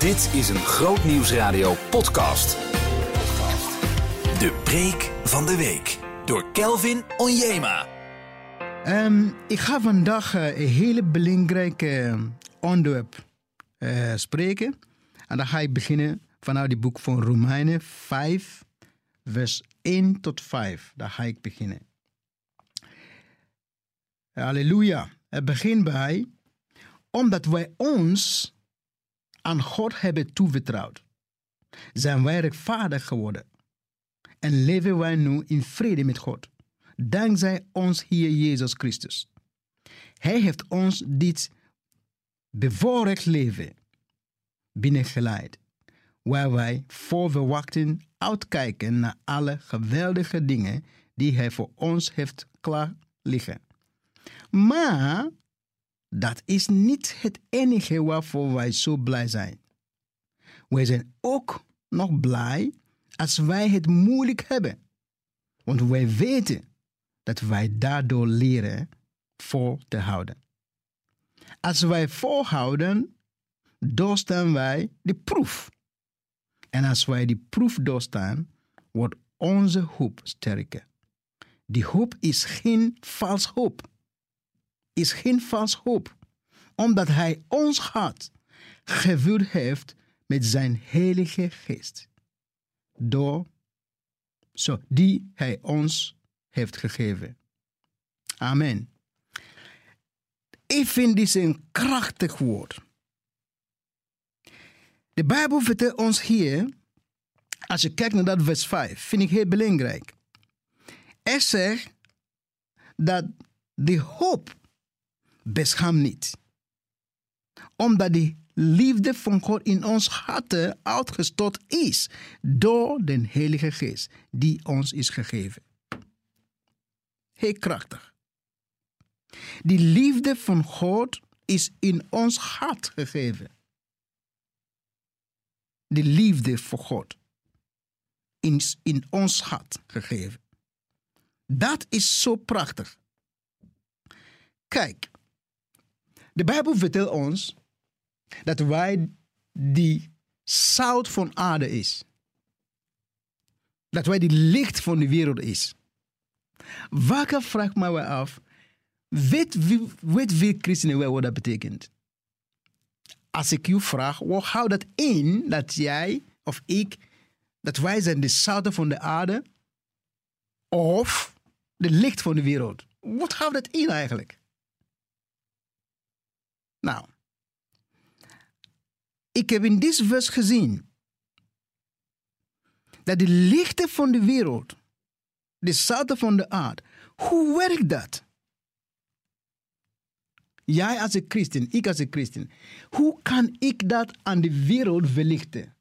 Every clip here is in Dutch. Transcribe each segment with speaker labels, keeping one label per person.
Speaker 1: Dit is een Groot Nieuwsradio podcast. De preek van de week door Kelvin Onjema.
Speaker 2: Ehm, ik ga vandaag eh, een hele belangrijke onderwerp eh, spreken. En dan ga ik beginnen vanuit het boek van Romeinen 5, vers 1 tot 5. Daar ga ik beginnen. Halleluja. Het begint bij, omdat wij ons aan God hebben toevertrouwd, zijn wij rechtvaardig geworden. En leven wij nu in vrede met God, dankzij ons Heer Jezus Christus. Hij heeft ons dit bevoorrecht leven binnengeleid, waar wij voor verwachting uitkijken naar alle geweldige dingen die Hij voor ons heeft klaar liggen. Maar dat is niet het enige waarvoor wij zo blij zijn. Wij zijn ook nog blij als wij het moeilijk hebben. Want wij weten dat wij daardoor leren vol te houden. Als wij volhouden, doorstaan wij de proef. En als wij die proef doorstaan, wordt onze hoop sterker. Die hoop is geen vals hoop is geen vals hoop, omdat Hij ons hart gevuld heeft met Zijn Heilige Geest, door zo, die Hij ons heeft gegeven. Amen. Ik vind dit een krachtig woord. De Bijbel vertelt ons hier, als je kijkt naar dat vers 5, vind ik heel belangrijk. Er zegt dat de hoop beschaam niet. Omdat de liefde van God in ons harten uitgestort is door de Heilige Geest die ons is gegeven. Heel krachtig. Die liefde van God is in ons hart gegeven. De liefde voor God is in ons hart gegeven. Dat is zo prachtig. Kijk, de Bijbel vertelt ons dat wij die zout van aarde is. Dat wij die licht van de wereld is. Wakker vraagt mij af, weet wie, weet wie christenen wel wat dat betekent? Als ik u vraag, wat houdt dat in dat jij of ik, dat wij zijn de zout van de aarde of de licht van de wereld? Wat houdt dat in eigenlijk? Nou, ik heb in dit vers gezien dat de lichten van de wereld, de zouten van de aarde, hoe werkt dat? Jij als een christen, ik als een christen, hoe kan ik dat aan de wereld verlichten?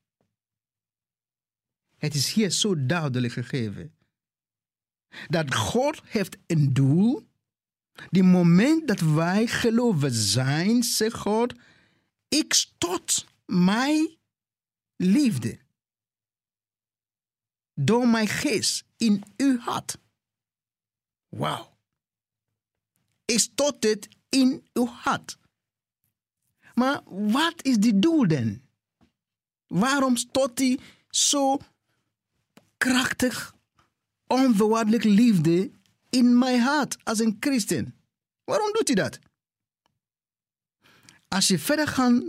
Speaker 2: Het is hier zo duidelijk gegeven dat God heeft een doel die moment dat wij geloven zijn, zegt God, ik stot mijn liefde door mijn geest in uw hart. Wauw. Ik stot het in uw hart. Maar wat is die doel dan? Waarom stot hij zo krachtig, onvoorwaardelijk liefde in mijn hart als een christen. Waarom doet hij dat? Als je verder gaat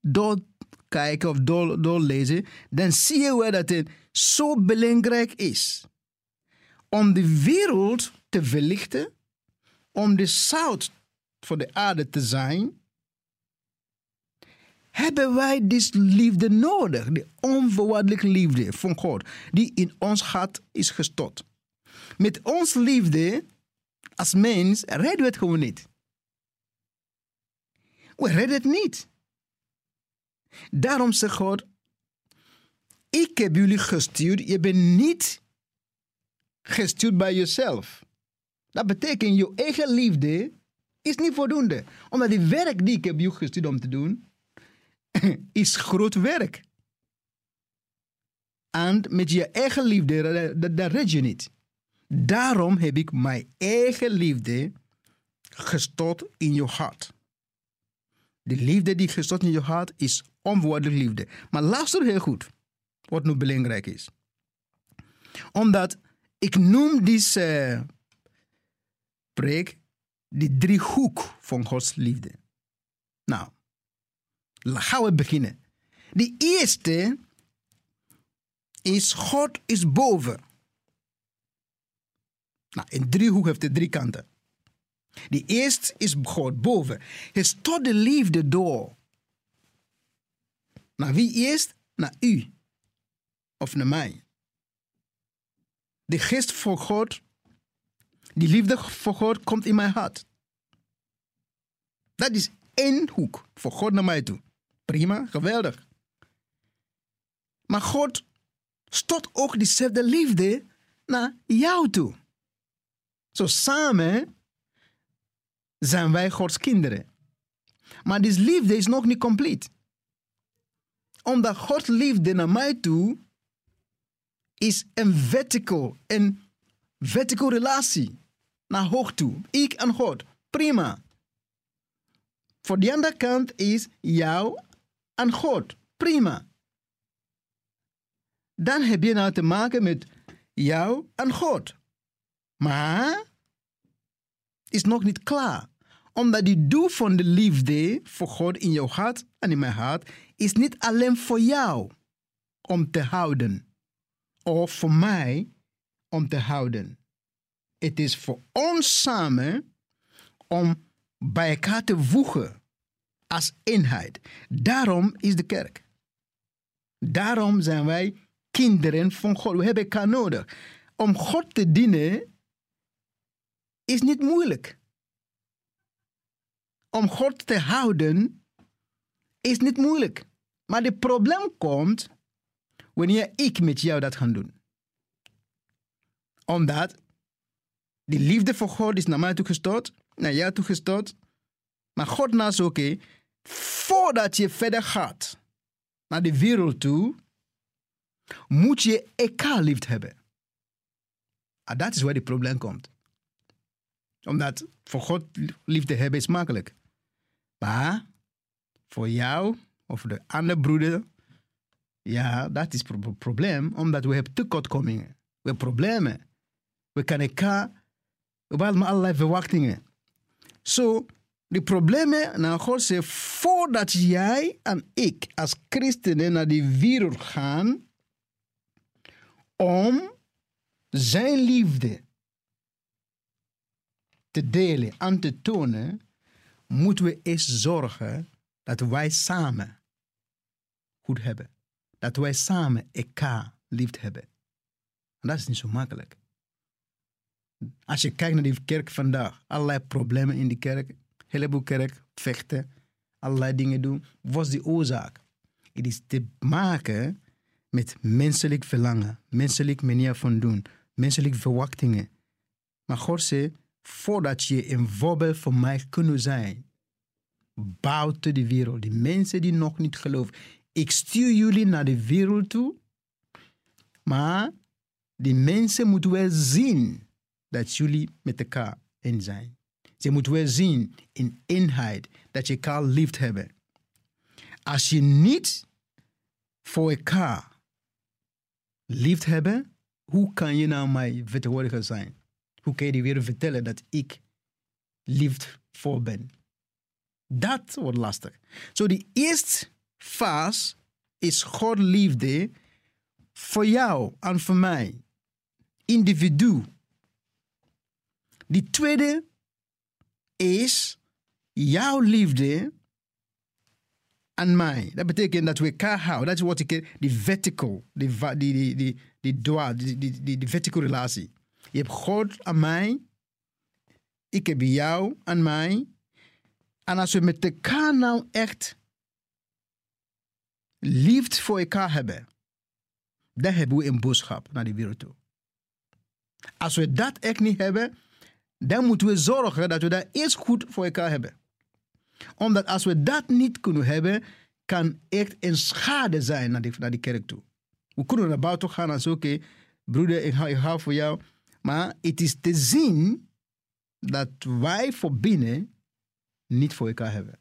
Speaker 2: doorkijken of door, doorlezen, dan zie je wel dat het zo belangrijk is om de wereld te verlichten, om de zout voor de aarde te zijn, hebben wij deze liefde nodig, de onvoorwaardelijke liefde van God, die in ons hart is gestort. Met ons liefde als mens redden we het gewoon niet. We redden het niet. Daarom zegt God, ik heb jullie gestuurd, je bent niet gestuurd bij jezelf. Dat betekent, je eigen liefde is niet voldoende. Omdat die werk die ik heb je gestuurd om te doen, is groot werk. En met je eigen liefde, red je niet. Daarom heb ik mijn eigen liefde gestort in je hart. De liefde die Christus in je hart is onvoorwaardelijk liefde. Maar luister heel goed, wat nu belangrijk is. Omdat ik noem deze preek die driehoek van Gods liefde. Nou, gaan we beginnen. De eerste is God is boven. Nou, een driehoek heeft de drie kanten. De eerste is God boven. Hij stort de liefde door. Naar wie eerst? Naar u. Of naar mij. De geest voor God, die liefde voor God komt in mijn hart. Dat is één hoek voor God naar mij toe. Prima, geweldig. Maar God stort ook diezelfde liefde naar jou toe. Zo samen zijn wij Gods kinderen. Maar die liefde is nog niet compleet. Omdat Gods liefde naar mij toe is een vertical, een vertical relatie naar hoog toe. Ik en God. Prima. Voor de andere kant is jou en God. Prima. Dan heb je nou te maken met jou en God. Maar is nog niet klaar. Omdat die doel van de liefde voor God in jouw hart en in mijn hart is niet alleen voor jou om te houden. Of voor mij om te houden. Het is voor ons samen om bij elkaar te voegen als eenheid. Daarom is de kerk. Daarom zijn wij kinderen van God. We hebben elkaar nodig. Om God te dienen is niet moeilijk. Om God te houden is niet moeilijk. Maar het probleem komt wanneer ik met jou dat ga doen. Omdat die liefde voor God is naar mij toegestort, naar jou toegestort. Maar God naast oké, voordat je verder gaat naar de wereld toe, moet je elkaar lief hebben. En ah, dat is waar het probleem komt omdat voor God liefde hebben is makkelijk. Maar voor jou of de andere broeder, ja, dat is het probleem. Omdat we hebben tekortkomingen. We hebben problemen. We kunnen elkaar, we hebben allerlei verwachtingen. Zo, so, de problemen, nou God zegt, voordat jij en ik als christenen naar die wereld gaan, om zijn liefde te delen, aan te tonen, moeten we eerst zorgen dat wij samen goed hebben. Dat wij samen elkaar lief hebben. En dat is niet zo makkelijk. Als je kijkt naar die kerk vandaag, allerlei problemen in die kerk, heleboel kerk, vechten, allerlei dingen doen. Wat is de oorzaak? Het is te maken met menselijk verlangen, menselijk manier van doen, menselijke verwachtingen. Maar God zegt, voordat je een voorbeeld voor mij kunt zijn. Buiten de wereld, die mensen die nog niet geloven. Ik stuur jullie naar de wereld toe, maar die mensen moeten wel zien dat jullie met elkaar in zijn. Ze moeten wel zien in eenheid dat je elkaar lief hebben. Als je niet voor elkaar lief hebben, hoe kan je nou mijn vertegenwoordiger zijn? Hoe kan je die vertellen dat ik liefdevol ben? Dat wordt lastig. Zo, so die eerste fase is God liefde voor jou en voor mij. Individu. Die tweede is jouw liefde aan mij. Dat betekent dat we elkaar houden. Dat is wat ik die vertical, die, die, die vertical relatie. Je hebt God aan mij. Ik heb jou aan mij. En als we met elkaar nou echt liefde voor elkaar hebben, dan hebben we een boodschap naar de wereld toe. Als we dat echt niet hebben, dan moeten we zorgen dat we dat eerst goed voor elkaar hebben. Omdat als we dat niet kunnen hebben, kan echt een schade zijn naar die, naar die kerk toe. We kunnen naar buiten gaan en zeggen, oké, broeder, ik hou, ik hou voor jou. Maar het is te zien dat wij voor binnen niet voor elkaar hebben.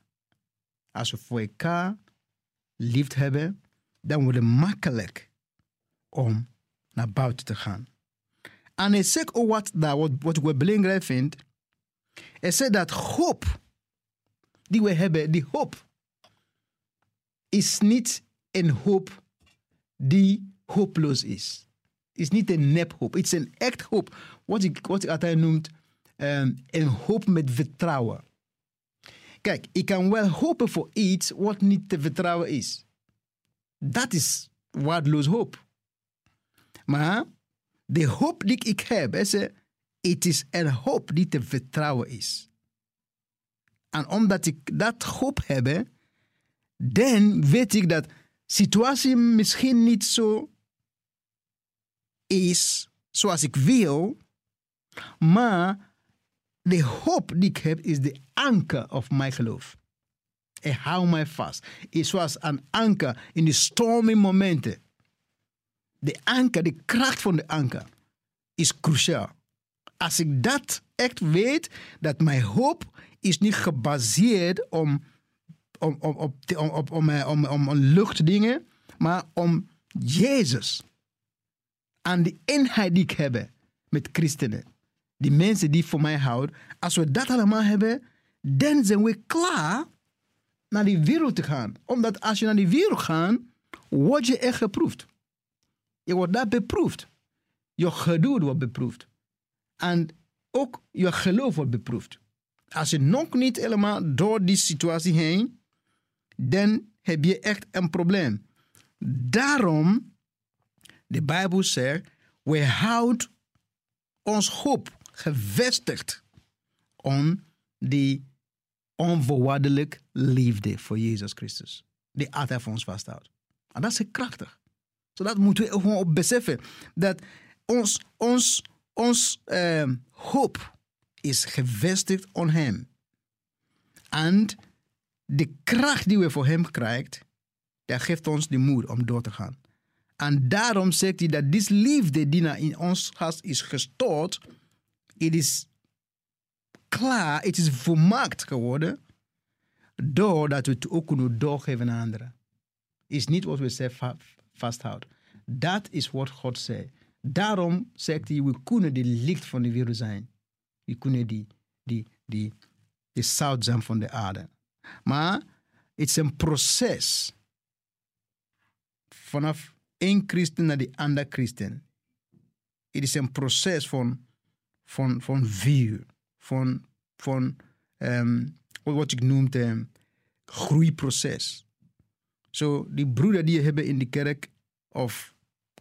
Speaker 2: als we voor elkaar lief hebben, dan wordt het makkelijk om naar buiten te gaan. En hij zegt ook wat, dat, wat, ik belangrijk vind. Hij dat hoop die we hebben, die hoop, is niet een hoop die hopeloos is. Is niet een nephoop, het is een echt hoop. Wat ik, wat ik altijd noem um, een hoop met vertrouwen. Kijk, ik kan wel hopen voor iets wat niet te vertrouwen is. Dat is waardeloos hoop. Maar de hoop die ik heb, is, het is een hoop die te vertrouwen is. En omdat ik dat hoop heb, dan weet ik dat situatie misschien niet zo is zoals ik wil, maar de hoop die ik heb is de anker of mijn geloof. Ik hou mij vast. Het zoals een anker in de stormy momenten. De anker, de kracht van de anker, is cruciaal. Als ik dat echt weet, dat mijn hoop is niet gebaseerd om, om, om, op, om, op, om, om, om, om luchtdingen, maar om Jezus. En de eenheid die ik heb met christenen. Die mensen die voor mij houden. Als we dat allemaal hebben, dan zijn we klaar naar die wereld te gaan. Omdat als je naar die wereld gaat, word je echt geproefd. Je wordt daar beproefd. Je geduld wordt beproefd. En ook je geloof wordt beproefd. Als je nog niet helemaal door die situatie heen, dan heb je echt een probleem. Daarom, de Bijbel zegt, we houden ons hoop gevestigd om die onvoorwaardelijk liefde voor Jezus Christus. Die altijd voor ons vasthoudt. En dat is krachtig. Zodat moeten we gewoon op beseffen. Dat ons, ons, ons uh, hoop is gevestigd op hem. En de kracht die we voor hem krijgen, dat geeft ons de moed om door te gaan. En daarom zegt hij dat deze liefde die naar in ons hart is gestort, het is klaar, het is volmaakt geworden, doordat we het ook kunnen doorgeven aan anderen. Is niet wat we zelf vasthouden. Dat is wat God zei. Daarom zegt hij, we kunnen de licht van de wereld zijn. We kunnen die, die, die, die zout van de aarde. Maar het is een proces. Vanaf één christen naar de andere christen. Het is een proces van, van, van vuur. Van, van um, wat ik noemde um, groeiproces. Zo, so, die broeder die je hebben in de kerk, of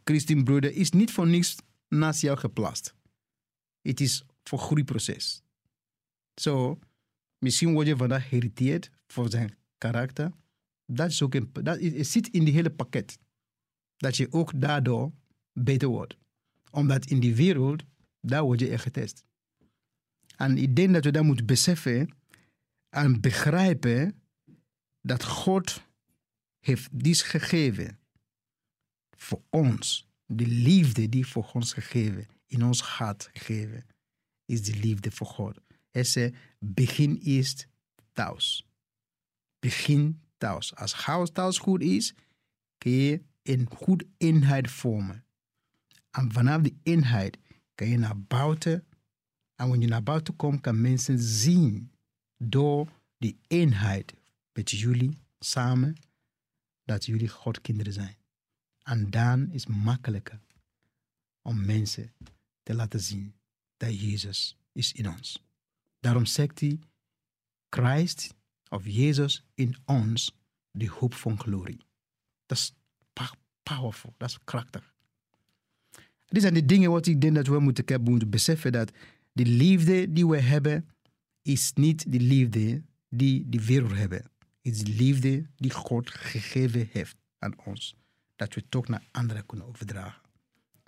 Speaker 2: christenbroeder, is niet voor niks naast jou geplaatst. Het is voor groeiproces. Zo, so, misschien word je vandaag geïrriteerd voor zijn karakter. Dat, is ook een, dat zit in die hele pakket. Dat je ook daardoor beter wordt. Omdat in die wereld, daar word je echt getest. En ik denk dat we dat moeten beseffen en begrijpen dat God heeft dit gegeven voor ons. De liefde die voor ons gegeven, in ons hart gegeven, is de liefde voor God. Hij zei, begin eerst thuis. Begin thuis. Als huis thuis goed is, kun je een goed eenheid vormen. En vanaf die eenheid kan je naar buiten. En wanneer je naar buiten komt, kan mensen zien door die eenheid met jullie samen dat jullie God kinderen zijn. En dan is het makkelijker om mensen te laten zien dat Jezus is in ons. Daarom zegt hij, Christ of Jezus in ons, de hoop van glorie. Dat is powerful, dat is krachtig. Dit zijn de dingen wat ik denk dat we moeten, moeten beseffen dat de liefde die we hebben, is niet de liefde die de wereld hebben. Het is de liefde die God gegeven heeft aan ons. Dat we toch naar anderen kunnen overdragen.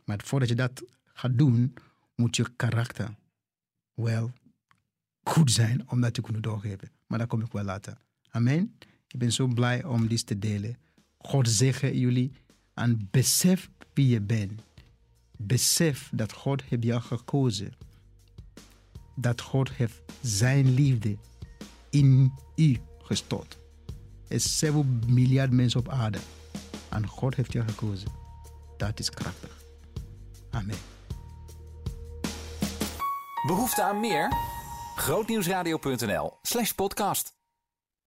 Speaker 2: Maar voordat je dat gaat doen, moet je karakter wel goed zijn om dat te kunnen doorgeven. Maar daar kom ik wel later. Amen. Ik ben zo blij om dit te delen. God zegen jullie en besef wie je bent. Besef dat God heeft jou gekozen. Dat God heeft zijn liefde in u gestort. is 7 miljard mensen op aarde. En God heeft je gekozen. Dat is krachtig. Amen.
Speaker 1: Behoefte aan meer? Grootnieuwsradio.nl slash podcast.